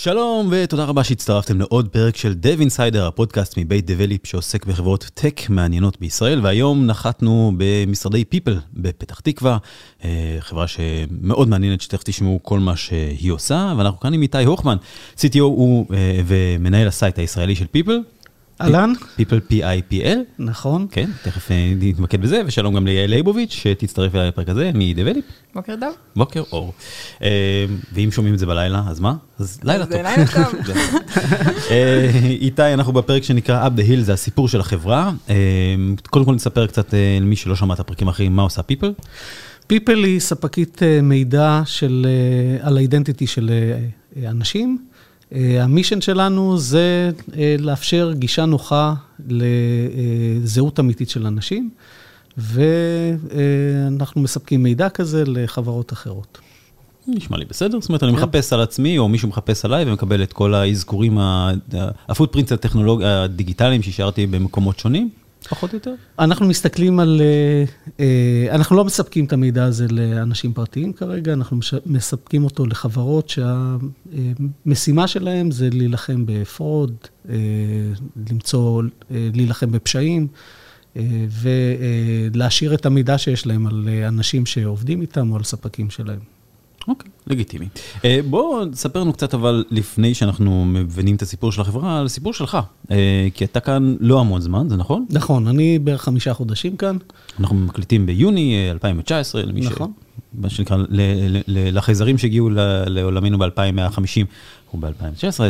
שלום ותודה רבה שהצטרפתם לעוד פרק של Dev Insider, הפודקאסט מבית דבליפ שעוסק בחברות טק מעניינות בישראל, והיום נחתנו במשרדי פיפל בפתח תקווה, אה, חברה שמאוד מעניינת שתכף תשמעו כל מה שהיא עושה, ואנחנו כאן עם איתי הוכמן, CTO הוא אה, ומנהל ה site הישראלי של פיפל. אהלן. People P-I-P-L. נכון. כן, תכף אה, נתמקד בזה, ושלום גם ליעל ליבוביץ' שתצטרף אליי לפרק הזה מדבליפ. בוקר טוב. בוקר אור. אה, ואם שומעים את זה בלילה, אז מה? אז לילה טוב. זה לילה טוב. אה, איתי, אנחנו בפרק שנקרא Up the Hill, זה הסיפור של החברה. קודם כל נספר קצת למי שלא שמע את הפרקים האחרים, מה עושה פיפל? פיפל היא ספקית מידע של, על האידנטיטי של אנשים. אה, המישן שלנו זה אה, לאפשר גישה נוחה לזהות אמיתית של אנשים, ואנחנו מספקים מידע כזה לחברות אחרות. נשמע לי בסדר, זאת אומרת, אני כן. מחפש על עצמי, או מישהו מחפש עליי, ומקבל את כל האזכורים, הפוטפרינטס הדיגיטליים שהשארתי במקומות שונים, פחות או יותר. אנחנו מסתכלים על, אה, אה, אנחנו לא מספקים את המידע הזה לאנשים פרטיים כרגע, אנחנו מספקים אותו לחברות שהמשימה שלהם זה להילחם בפרוד, אה, למצוא, להילחם בפשעים, ולהשאיר את המידע שיש להם על אנשים שעובדים איתם או על ספקים שלהם. אוקיי, לגיטימי. אה, בוא תספר לנו קצת, אבל לפני שאנחנו מבינים את הסיפור של החברה, על הסיפור שלך. אה, כי אתה כאן לא המון זמן, זה נכון? נכון, אני בערך חמישה חודשים כאן. אנחנו מקליטים ביוני אה, 2019, למי ש... נכון. מה שנקרא, ל- ל- ל- לחייזרים שהגיעו ל- לעולמנו ב-2150, הוא ב-2019,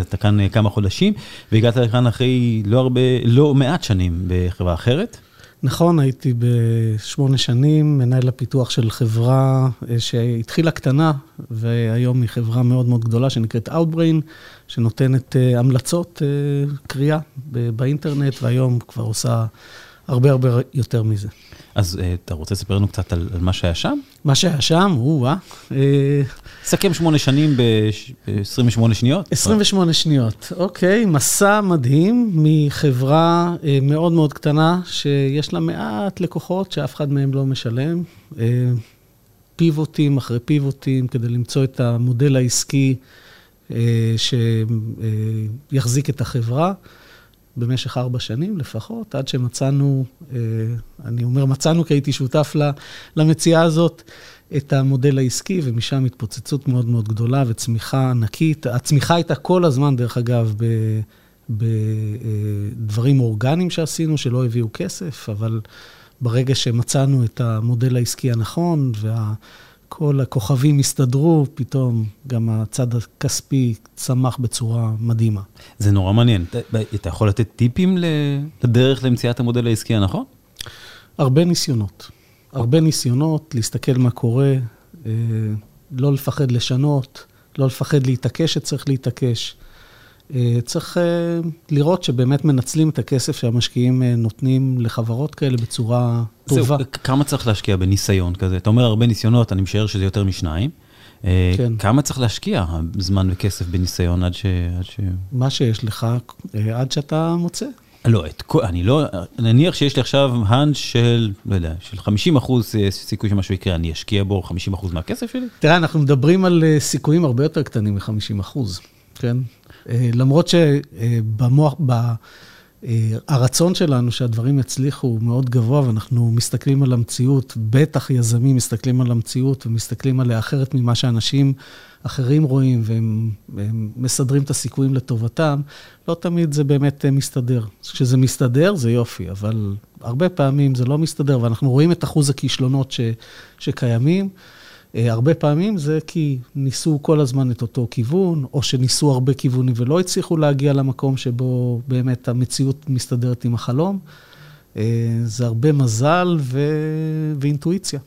אתה כאן אה, כמה חודשים, והגעת לכאן אחרי לא הרבה, לא מעט שנים בחברה אחרת. נכון, הייתי בשמונה שנים מנהל הפיתוח של חברה אה, שהתחילה קטנה, והיום היא חברה מאוד מאוד גדולה שנקראת Outbrain, שנותנת אה, המלצות אה, קריאה באינטרנט, והיום כבר עושה הרבה הרבה יותר מזה. אז אה, אתה רוצה לספר לנו קצת על, על מה שהיה שם? מה שהיה שם, או-אה, אה, סכם שמונה שנים ב-28 שניות. 28 שניות. אוקיי, מסע מדהים מחברה אה, מאוד מאוד קטנה, שיש לה מעט לקוחות שאף אחד מהם לא משלם. אה, פיבוטים אחרי פיבוטים כדי למצוא את המודל העסקי אה, שיחזיק את החברה. במשך ארבע שנים לפחות, עד שמצאנו, אה, אני אומר מצאנו כי הייתי שותף למציאה הזאת, את המודל העסקי, ומשם התפוצצות מאוד מאוד גדולה וצמיחה ענקית. הצמיחה הייתה כל הזמן, דרך אגב, בדברים אורגניים שעשינו, שלא הביאו כסף, אבל ברגע שמצאנו את המודל העסקי הנכון, וכל הכוכבים הסתדרו, פתאום גם הצד הכספי צמח בצורה מדהימה. זה נורא מעניין. אתה, אתה יכול לתת טיפים לדרך למציאת המודל העסקי הנכון? הרבה ניסיונות. הרבה ניסיונות להסתכל מה קורה, אה, לא לפחד לשנות, לא לפחד להתעקש שצריך להתעקש. אה, צריך אה, לראות שבאמת מנצלים את הכסף שהמשקיעים אה, נותנים לחברות כאלה בצורה טובה. זהו, כמה צריך להשקיע בניסיון כזה? אתה אומר הרבה ניסיונות, אני משער שזה יותר משניים. כן. כמה צריך להשקיע זמן וכסף בניסיון עד ש... עד ש... מה שיש לך עד שאתה מוצא. לא, את כל, אני לא, נניח שיש לי עכשיו האנץ' של, לא יודע, של 50 אחוז סיכוי שמשהו יקרה, אני אשקיע בו 50 אחוז מהכסף שלי? תראה, אנחנו מדברים על סיכויים הרבה יותר קטנים מ-50 אחוז, כן? אה, למרות שבמוח, ב- הרצון שלנו שהדברים יצליחו הוא מאוד גבוה, ואנחנו מסתכלים על המציאות, בטח יזמים מסתכלים על המציאות ומסתכלים עליה אחרת ממה שאנשים אחרים רואים, והם והם מסדרים את הסיכויים לטובתם, לא תמיד זה באמת אה, מסתדר. כשזה מסתדר זה יופי, אבל הרבה פעמים זה לא מסתדר, ואנחנו רואים את אחוז הכישלונות ש, שקיימים. אה, הרבה פעמים זה כי ניסו כל הזמן את אותו כיוון, או שניסו הרבה כיוונים ולא הצליחו להגיע למקום שבו באמת המציאות מסתדרת עם החלום. אה, זה הרבה מזל ו... ואינטואיציה.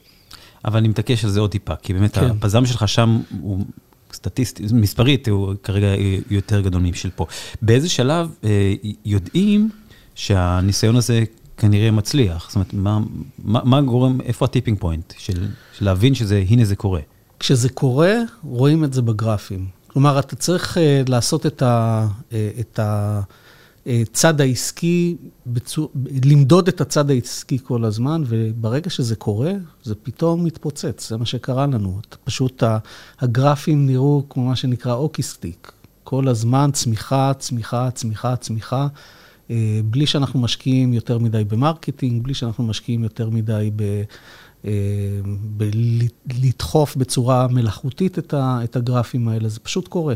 אבל אני מתעקש על זה עוד טיפה, כי באמת כן. הפזם שלך שם הוא סטטיסטי, מספרית, הוא כרגע יותר גדול משל פה. באיזה שלב אה, יודעים שהניסיון הזה כנראה מצליח? זאת אומרת, מה, מה, מה גורם, איפה ה tipping point של, של להבין שזה, הנה זה קורה? כשזה קורה, רואים את זה בגרפים. כלומר, אתה צריך uh, לעשות את, ה, uh, את הצד העסקי, בצור, למדוד את הצד העסקי כל הזמן, וברגע שזה קורה, זה פתאום מתפוצץ, זה מה שקרה לנו. פשוט הגרפים נראו כמו מה שנקרא hockey stick. כל הזמן צמיחה, צמיחה, צמיחה, צמיחה, אה, בלי שאנחנו משקיעים יותר מדי ב marketing, בלי שאנחנו משקיעים יותר מדי ב... אה, בלדחוף בצורה מלאכותית את הגרפים האלה, זה פשוט קורה.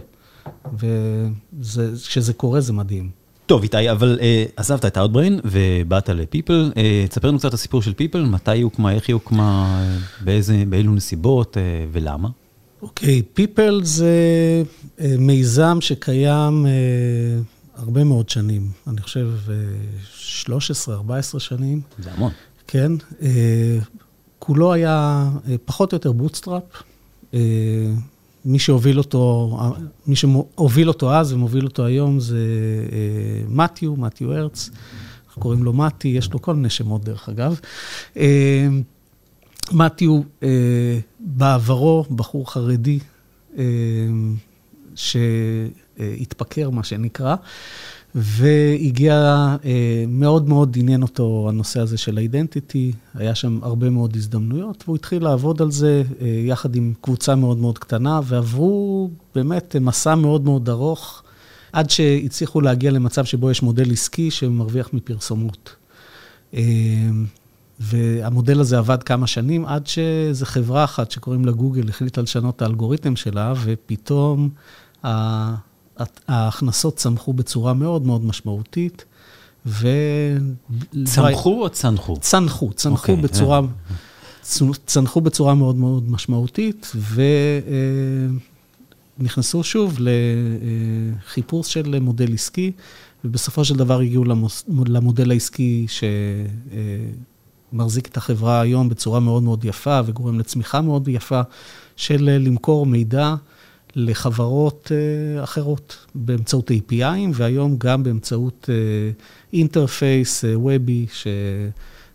וכשזה קורה זה מדהים. טוב, איתי, אבל uh, עזבת את Outbrain ובאת לפיפל. Uh, תספר לנו קצת את הסיפור של פיפל, מתי היא הוקמה, איך היא הוקמה, באיזה, באילו נסיבות uh, ולמה. אוקיי, okay, פיפל זה uh, מיזם שקיים uh, הרבה מאוד שנים. אני חושב uh, 13-14 שנים. זה המון. כן. Uh, כולו היה uh, פחות או יותר bootstrap. מי שהוביל אותו, מי שהוביל אותו אז ומוביל אותו היום זה אה, מתיו, מתיו הרץ. אנחנו קוראים לו מתי, יש לו כל מיני שמות דרך אגב. אה, מתיו אה, בעברו, בחור חרדי, שהתפקר, מה שנקרא, והגיע, אה, מאוד מאוד עניין אותו הנושא הזה של אידנטיטי, היה שם הרבה מאוד הזדמנויות, והוא התחיל לעבוד על זה אה, יחד עם קבוצה מאוד מאוד קטנה, ועברו באמת מסע מאוד מאוד ארוך, עד שהצליחו להגיע למצב שבו יש מודל עסקי שמרוויח מפרסומות. אה, והמודל הזה עבד כמה שנים, עד שאיזו חברה אחת שקוראים לה גוגל החליטה לשנות את האלגוריתם שלה, ופתאום ההכנסות צמחו בצורה מאוד מאוד משמעותית, ו... צמחו או צנחו? צנחו, צנחו okay, אוקיי, בצורה... Yeah. צנחו בצורה מאוד מאוד משמעותית, ונכנסו שוב לחיפוש של מודל עסקי, ובסופו של דבר הגיעו למודל העסקי שמחזיק את החברה היום בצורה מאוד מאוד יפה וגורם לצמיחה מאוד יפה של למכור מידע. לחברות uh, אחרות באמצעות API'ים, והיום גם באמצעות אינטרפייס וובי,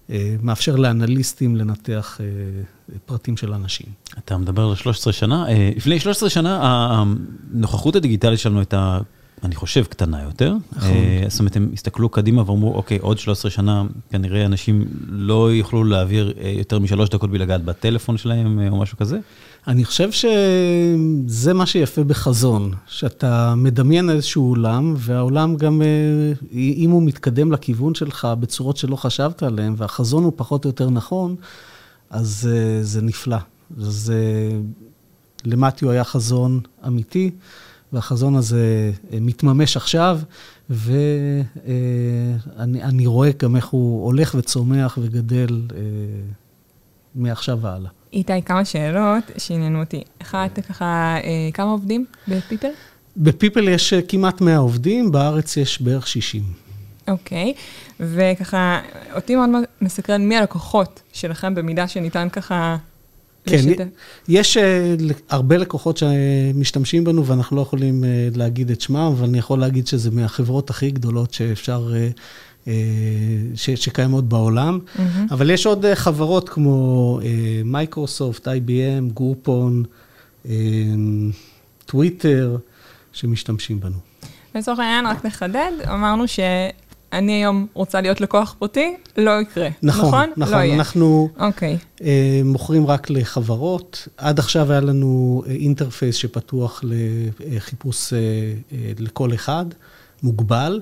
שמאפשר לאנליסטים לנתח uh, פרטים של אנשים. אתה מדבר על 13 שנה. Uh, לפני 13 שנה, הנוכחות הדיגיטלית שלנו הייתה... אני חושב, קטנה יותר. נכון. זאת אומרת, הם הסתכלו קדימה ואמרו, אוקיי, עוד 13 שנה, כנראה אנשים לא יוכלו להעביר יותר משלוש דקות בלי לגעת בטלפון שלהם או משהו כזה. אני חושב שזה מה שיפה בחזון, שאתה מדמיין איזשהו עולם, והעולם גם, אה, אם הוא מתקדם לכיוון שלך בצורות שלא חשבת עליהן, והחזון הוא פחות או יותר נכון, אז אה, זה נפלא. אז אה, למטיו היה חזון אמיתי, והחזון הזה מתממש עכשיו, ואני רואה גם איך הוא הולך וצומח וגדל מעכשיו והלאה. איתי, כמה שאלות שעניינו אותי. אחת, ככה, אה, כמה עובדים בפיפל? בפיפל יש אה, כמעט 100 עובדים, בארץ יש בערך 60. אוקיי, וככה, אותי מאוד מסקרן מי הלקוחות שלכם במידה שניתן ככה כן, לשתף. יש uh, הרבה לקוחות שמשתמשים בנו ואנחנו לא יכולים uh, להגיד את שמם, אבל אני יכול להגיד שזה מהחברות הכי גדולות שאפשר... Uh, אה, ש, שקיימות בעולם, mm-hmm. אבל יש עוד אה, חברות כמו מייקרוסופט, IBM, גרופון, טוויטר, שמשתמשים בנו. לצורך העניין, רק נחדד, אמרנו שאני היום רוצה להיות לקוח פרטי, לא יקרה. נכון, נכון, נכון לא אנחנו okay. אוקיי. אה, מוכרים רק לחברות. עד עכשיו היה לנו interface שפתוח לחיפוש לכל אחד, מוגבל.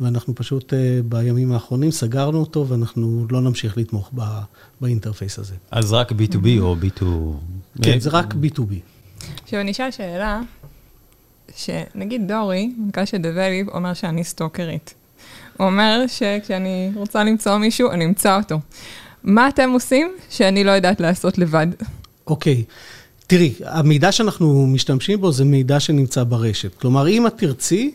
ואנחנו פשוט אה, בימים האחרונים סגרנו אותו, ואנחנו לא נמשיך לתמוך באינטרפייס הזה. אז רק B2B או B2... כן, זה רק B2B. עכשיו, אני אשאל שאלה, שנגיד דורי, מנכ"ל של דבליב, אומר שאני סטוקרית. הוא אומר שכשאני רוצה למצוא מישהו, אני אמצא אותו. מה אתם עושים שאני לא יודעת לעשות לבד? אוקיי. Okay. תראי, המידע שאנחנו משתמשים בו זה מידע שנמצא ברשת. כלומר, אם את תרצי,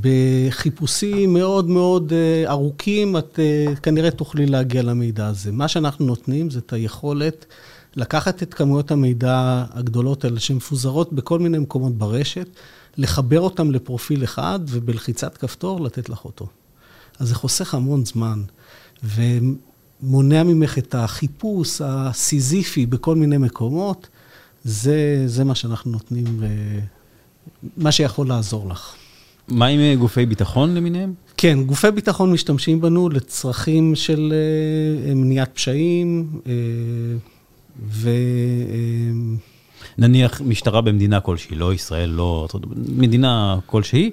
בחיפושים מאוד מאוד אה, ארוכים, את אה, כנראה תוכלי להגיע למידע הזה. מה שאנחנו נותנים זה את היכולת לקחת את כמויות המידע הגדולות האלה שמפוזרות בכל מיני מקומות ברשת, לחבר אותם לפרופיל אחד ובלחיצת כפתור לתת לך אותו. אז זה חוסך המון זמן. ומונע ממך את החיפוש הסיזיפי בכל מיני מקומות, זה, זה מה שאנחנו נותנים, מה שיכול לעזור לך. מה עם גופי ביטחון למיניהם? כן, גופי ביטחון משתמשים בנו לצרכים של מניעת פשעים, ו... נניח משטרה במדינה כלשהי, לא ישראל, לא... מדינה כלשהי,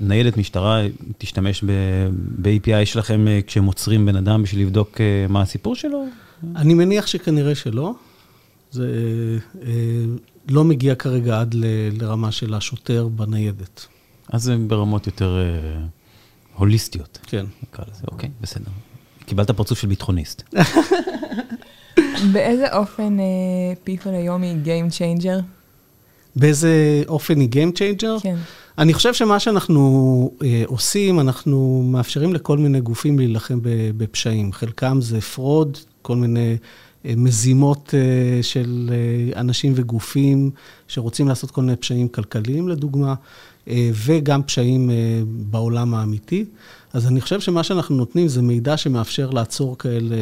ניידת משטרה תשתמש ב-API שלכם כשהם עוצרים בן אדם בשביל לבדוק מה הסיפור שלו? אני מניח שכנראה שלא. זה לא מגיע כרגע עד לרמה של השוטר בניידת. אז זה ברמות יותר הוליסטיות. כן. נקרא לזה, אוקיי, בסדר. קיבלת פרצוף של ביטחוניסט. באיזה אופן פיפל היום היא Game Changer? באיזה אופן היא Game Changer? כן. אני חושב שמה שאנחנו אה, עושים, אנחנו מאפשרים לכל מיני גופים להילחם בפשעים. חלקם זה fraud, כל מיני אה, מזימות אה, של אה, אנשים וגופים שרוצים לעשות כל מיני פשעים כלכליים, לדוגמה, אה, וגם פשעים אה, בעולם האמיתי. אז אני חושב שמה שאנחנו נותנים זה מידע שמאפשר לעצור כאלה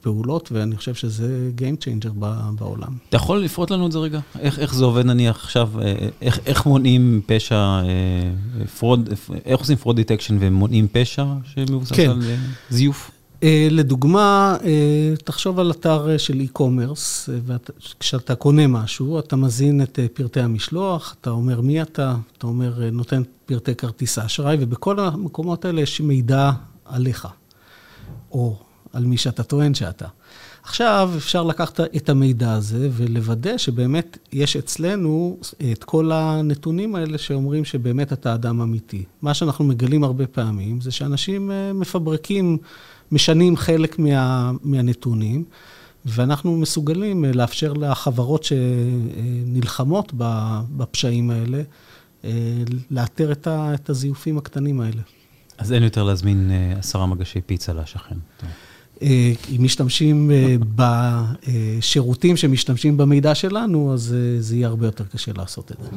פעולות, ואני חושב שזה Game Changer בעולם. אתה יכול לפרוט לנו את זה רגע? איך, איך זה עובד נניח עכשיו, איך, איך מונעים פשע, fraud, איך עושים fraud detection ומונעים פשע שמבוסס כן. על זיוף? לדוגמה, תחשוב על אתר של e-commerce, וכשאתה קונה משהו, אתה מזין את פרטי המשלוח, אתה אומר מי אתה, אתה אומר, נותן פרטי כרטיס האשראי, ובכל המקומות האלה יש מידע עליך, או על מי שאתה טוען שאתה. עכשיו אפשר לקחת את המידע הזה ולוודא שבאמת יש אצלנו את כל הנתונים האלה שאומרים שבאמת אתה אדם אמיתי. מה שאנחנו מגלים הרבה פעמים זה שאנשים מפברקים, משנים חלק מה, מהנתונים, ואנחנו מסוגלים לאפשר לחברות שנלחמות בפשעים האלה, לאתר את הזיופים הקטנים האלה. אז אין יותר להזמין עשרה מגשי פיצה לשכן. אם משתמשים בשירותים שמשתמשים במידע שלנו, אז זה יהיה הרבה יותר קשה לעשות את זה.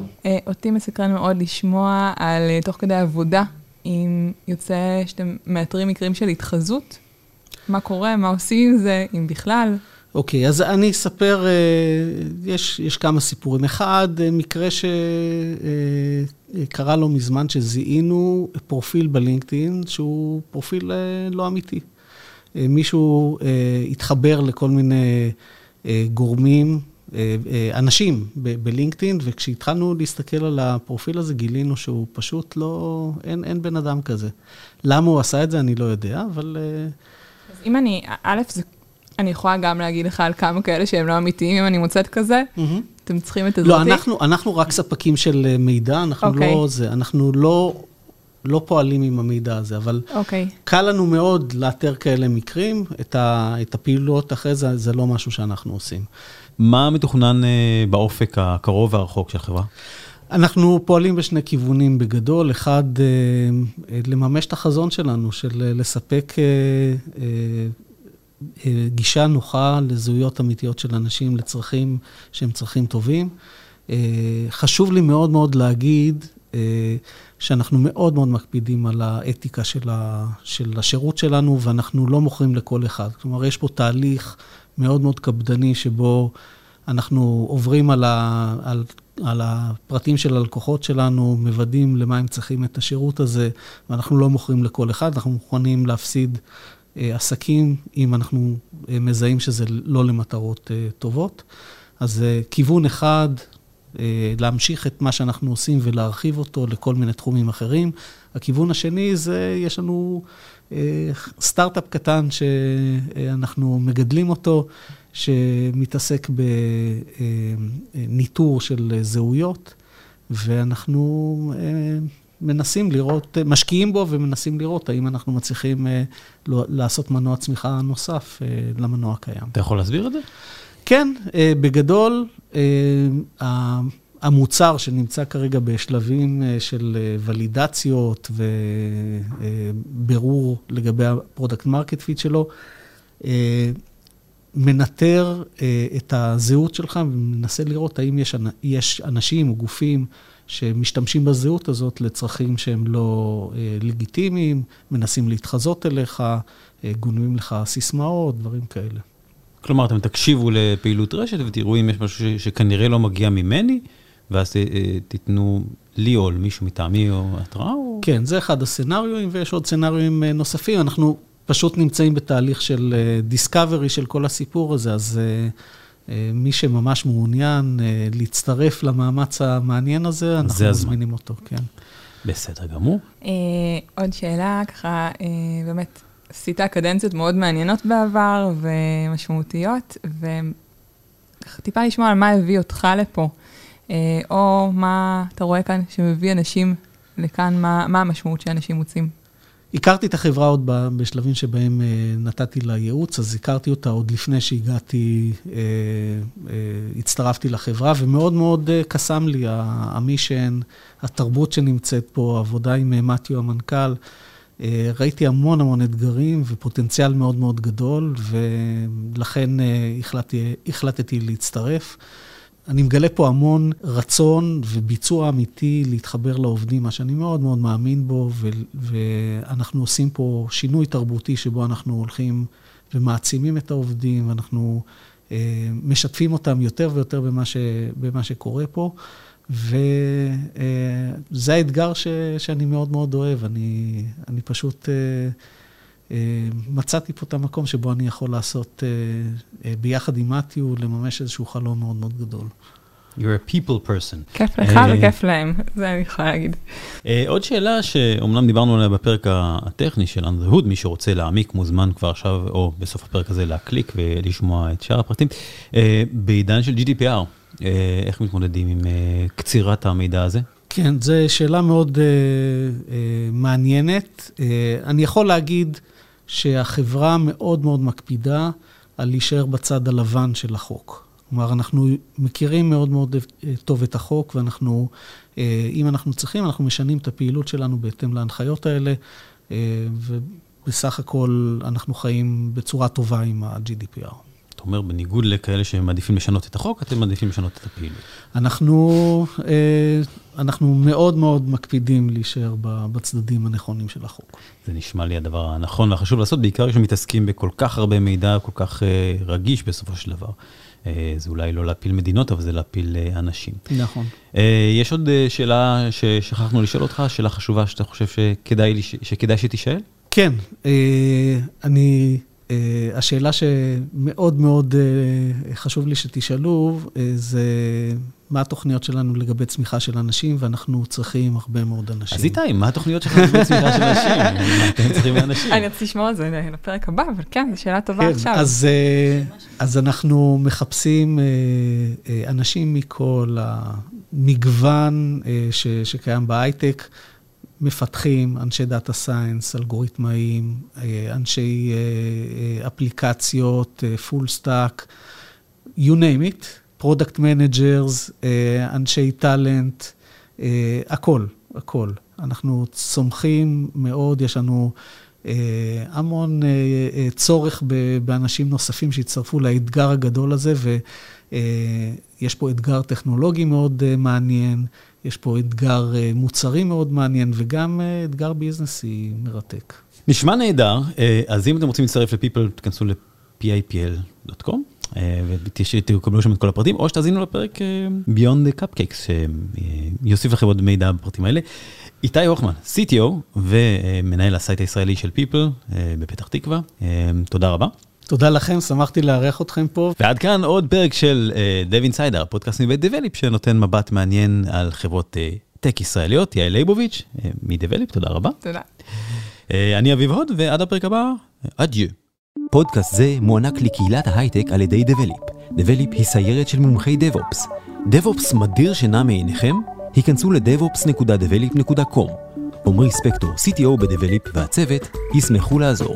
אותי מסקרן מאוד לשמוע על תוך כדי עבודה, אם יוצא שאתם מאתרים מקרים של התחזות, מה קורה, מה עושים עם זה, אם בכלל. אוקיי, okay, אז אני אספר, יש, יש כמה סיפורים. אחד, מקרה שקרה לא מזמן, שזיהינו פרופיל בלינקדאין, שהוא פרופיל לא אמיתי. מישהו התחבר לכל מיני גורמים, אנשים בלינקדאין, וכשהתחלנו להסתכל על הפרופיל הזה, גילינו שהוא פשוט לא, אין, אין בן אדם כזה. למה הוא עשה את זה, אני לא יודע, אבל... אז אם אני, א', זה אני יכולה גם להגיד לך על כמה כאלה שהם לא אמיתיים, אם אני מוצאת כזה. אתם צריכים את הזאתי? לא, אנחנו, אנחנו רק ספקים של מידע, אנחנו okay. לא זה, אנחנו לא, לא פועלים עם המידע הזה, אבל okay. קל לנו מאוד לאתר כאלה מקרים, את, ה, את הפעילות אחרי זה, זה לא משהו שאנחנו עושים. מה מתוכנן באופק הקרוב והרחוק של החברה? אנחנו פועלים בשני כיוונים בגדול. אחד, לממש את החזון שלנו, של לספק גישה נוחה לזהויות אמיתיות של אנשים לצרכים שהם צרכים טובים. חשוב לי מאוד מאוד להגיד שאנחנו מאוד מאוד מקפידים על האתיקה של, ה, של השירות שלנו, ואנחנו לא מוכרים לכל אחד. כלומר, יש פה תהליך מאוד מאוד קפדני שבו אנחנו עוברים על, ה, על, על הפרטים של הלקוחות שלנו, מוודאים למה הם צריכים את השירות הזה, ואנחנו לא מוכרים לכל אחד, אנחנו מוכנים להפסיד עסקים, אם אנחנו מזהים שזה לא למטרות טובות. אז כיוון אחד, להמשיך את מה שאנחנו עושים ולהרחיב אותו לכל מיני תחומים אחרים. הכיוון השני זה, יש לנו סטארט-אפ קטן שאנחנו מגדלים אותו, שמתעסק בניטור של זהויות, ואנחנו מנסים לראות, משקיעים בו ומנסים לראות האם אנחנו מצליחים לעשות מנוע צמיחה נוסף למנוע הקיים. אתה יכול להסביר את זה? כן, בגדול, המוצר שנמצא כרגע בשלבים של ולידציות ובירור לגבי ה product market fit שלו, מנטר את הזהות שלך ומנסה לראות האם יש אנשים או גופים שמשתמשים בזהות הזאת לצרכים שהם לא אה, לגיטימיים, מנסים להתחזות אליך, אה, גונבים לך סיסמאות, דברים כאלה. כלומר, אתם תקשיבו לפעילות רשת ותראו אם יש משהו ש, שכנראה לא מגיע ממני, ואז אה, תיתנו לי או למישהו מטעמי או התראה? או... כן, זה אחד הסצנריואים, ויש עוד סצנריואים אה, נוספים. אנחנו פשוט נמצאים בתהליך של דיסקאברי אה, של כל הסיפור הזה, אז מי שממש מעוניין להצטרף למאמץ המעניין הזה, אנחנו מזמינים אותו, כן. בסדר גמור. עוד שאלה, ככה, באמת, עשית קדנציות מאוד מעניינות בעבר ומשמעותיות, וטיפה לשמוע על מה הביא אותך לפה, אה, או מה אתה רואה כאן שמביא אנשים לכאן, מה, מה המשמעות שאנשים מוצאים. הכרתי את החברה עוד בשלבים שבהם אה, נתתי לה ייעוץ, אז הכרתי אותה עוד לפני שהגעתי, אה, הצטרפתי לחברה, ומאוד מאוד קסם לי המישן, התרבות שנמצאת פה, העבודה עם מתיו המנכ"ל. אה, ראיתי המון המון אתגרים ופוטנציאל מאוד מאוד גדול, ולכן אה, החלטתי, החלטתי להצטרף. אני מגלה פה המון רצון וביצוע אמיתי להתחבר לעובדים, מה שאני מאוד מאוד מאמין בו, ו- ואנחנו עושים פה שינוי תרבותי שבו אנחנו הולכים ומעצימים את העובדים, ואנחנו אה, משתפים אותם יותר ויותר במה, ש- במה שקורה פה. וזה האתגר ש, שאני מאוד מאוד אוהב. אני, אני פשוט uh, uh, מצאתי פה את המקום שבו אני יכול לעשות uh, ביחד עם מתיו, לממש איזשהו חלום מאוד מאוד גדול. You're a people person. כיף לך וכיף להם, זה אני יכולה להגיד. עוד שאלה שאומנם דיברנו עליה בפרק הטכני של Hood, מי שרוצה להעמיק מוזמן כבר עכשיו, או בסוף הפרק הזה להקליק ולשמוע את שאר הפרטים. בעידן של GDPR, אה, איך מתמודדים עם אה, קצירת המידע הזה? כן, זו שאלה מאוד uh, uh, מעניינת. Uh, אני יכול להגיד שהחברה מאוד מאוד מקפידה על להישאר בצד הלבן של החוק. כלומר, אנחנו מכירים מאוד מאוד טוב את החוק, ואנחנו, uh, אם אנחנו צריכים, אנחנו משנים את הפעילות שלנו בהתאם להנחיות האלה, uh, ובסך הכל אנחנו חיים בצורה טובה עם ה-GDPR. אתה אומר, בניגוד לכאלה שמעדיפים לשנות את החוק, אתם מעדיפים לשנות את הפעילות. אנחנו, אה, אנחנו מאוד מאוד מקפידים להישאר בצדדים הנכונים של החוק. זה נשמע לי הדבר הנכון והחשוב לעשות, בעיקר כשמתעסקים בכל כך הרבה מידע, כל כך אה, רגיש בסופו של דבר. אה, זה אולי לא להפיל מדינות, אבל זה להפיל אנשים. נכון. יש עוד שאלה ששכחנו לשאול אותך, שאלה חשובה שאתה חושב שכדאי, שכדאי שתישאל? כן, אני השאלה שמאוד מאוד uh, חשוב לי שתשאלו, uh, זה מה התוכניות שלנו לגבי צמיחה של אנשים, ואנחנו צריכים הרבה מאוד אנשים. אז איתי, מה התוכניות שלך לגבי צמיחה של אנשים? אתם צריכים אנשים? אני רציתי לשמוע על זה לפרק הבא, אבל כן, זו שאלה טובה כן, עכשיו. אז, אז אנחנו מחפשים אנשים מכל המגוון שקיים בהייטק. מפתחים, אנשי data science, אלגוריתמאים, אה, אנשי אה, אה, אפליקציות, full stack, you name it, product managers, אנשי talent, הכל, הכל. אנחנו צומחים מאוד, יש לנו המון צורך באנשים נוספים שיצטרפו לאתגר הגדול הזה, ויש פה אתגר טכנולוגי מאוד מעניין. יש פה אתגר אה, מוצרי מאוד מעניין, וגם אה, אתגר ביזנסי מרתק. נשמע נהדר, אה, אז אם אתם רוצים להצטרף ל-Pipl, תכנסו ל-pipl.com. ותקבלו שם את כל הפרטים, או שתאזינו לפרק Beyond the Cupcakes, שיוסיף לכם עוד מידע בפרטים האלה. איתי הוכמן, CTO ומנהל ה site הישראלי של Pipl בפתח תקווה, תודה רבה. תודה לכם, שמחתי לארח אתכם פה. ועד כאן עוד פרק של Dev Insider, פודקאסט מבית Develeap, שנותן מבט מעניין על חברות tech ישראליות. יעל ליבוביץ' מ Develeap, תודה רבה. תודה. אני אביב הוד, ועד הפרק הבא, אדיו. פודקאסט זה מוענק לקהילת ההייטק על ידי Develeap. Develeap היא סיירת של מומחי DevOps. DevOps מדיר שינה מעיניכם? היכנסו ל- devops.develeap.com. עמרי ספקטור, CTO בדבליפ והצוות, ישמחו לעזור.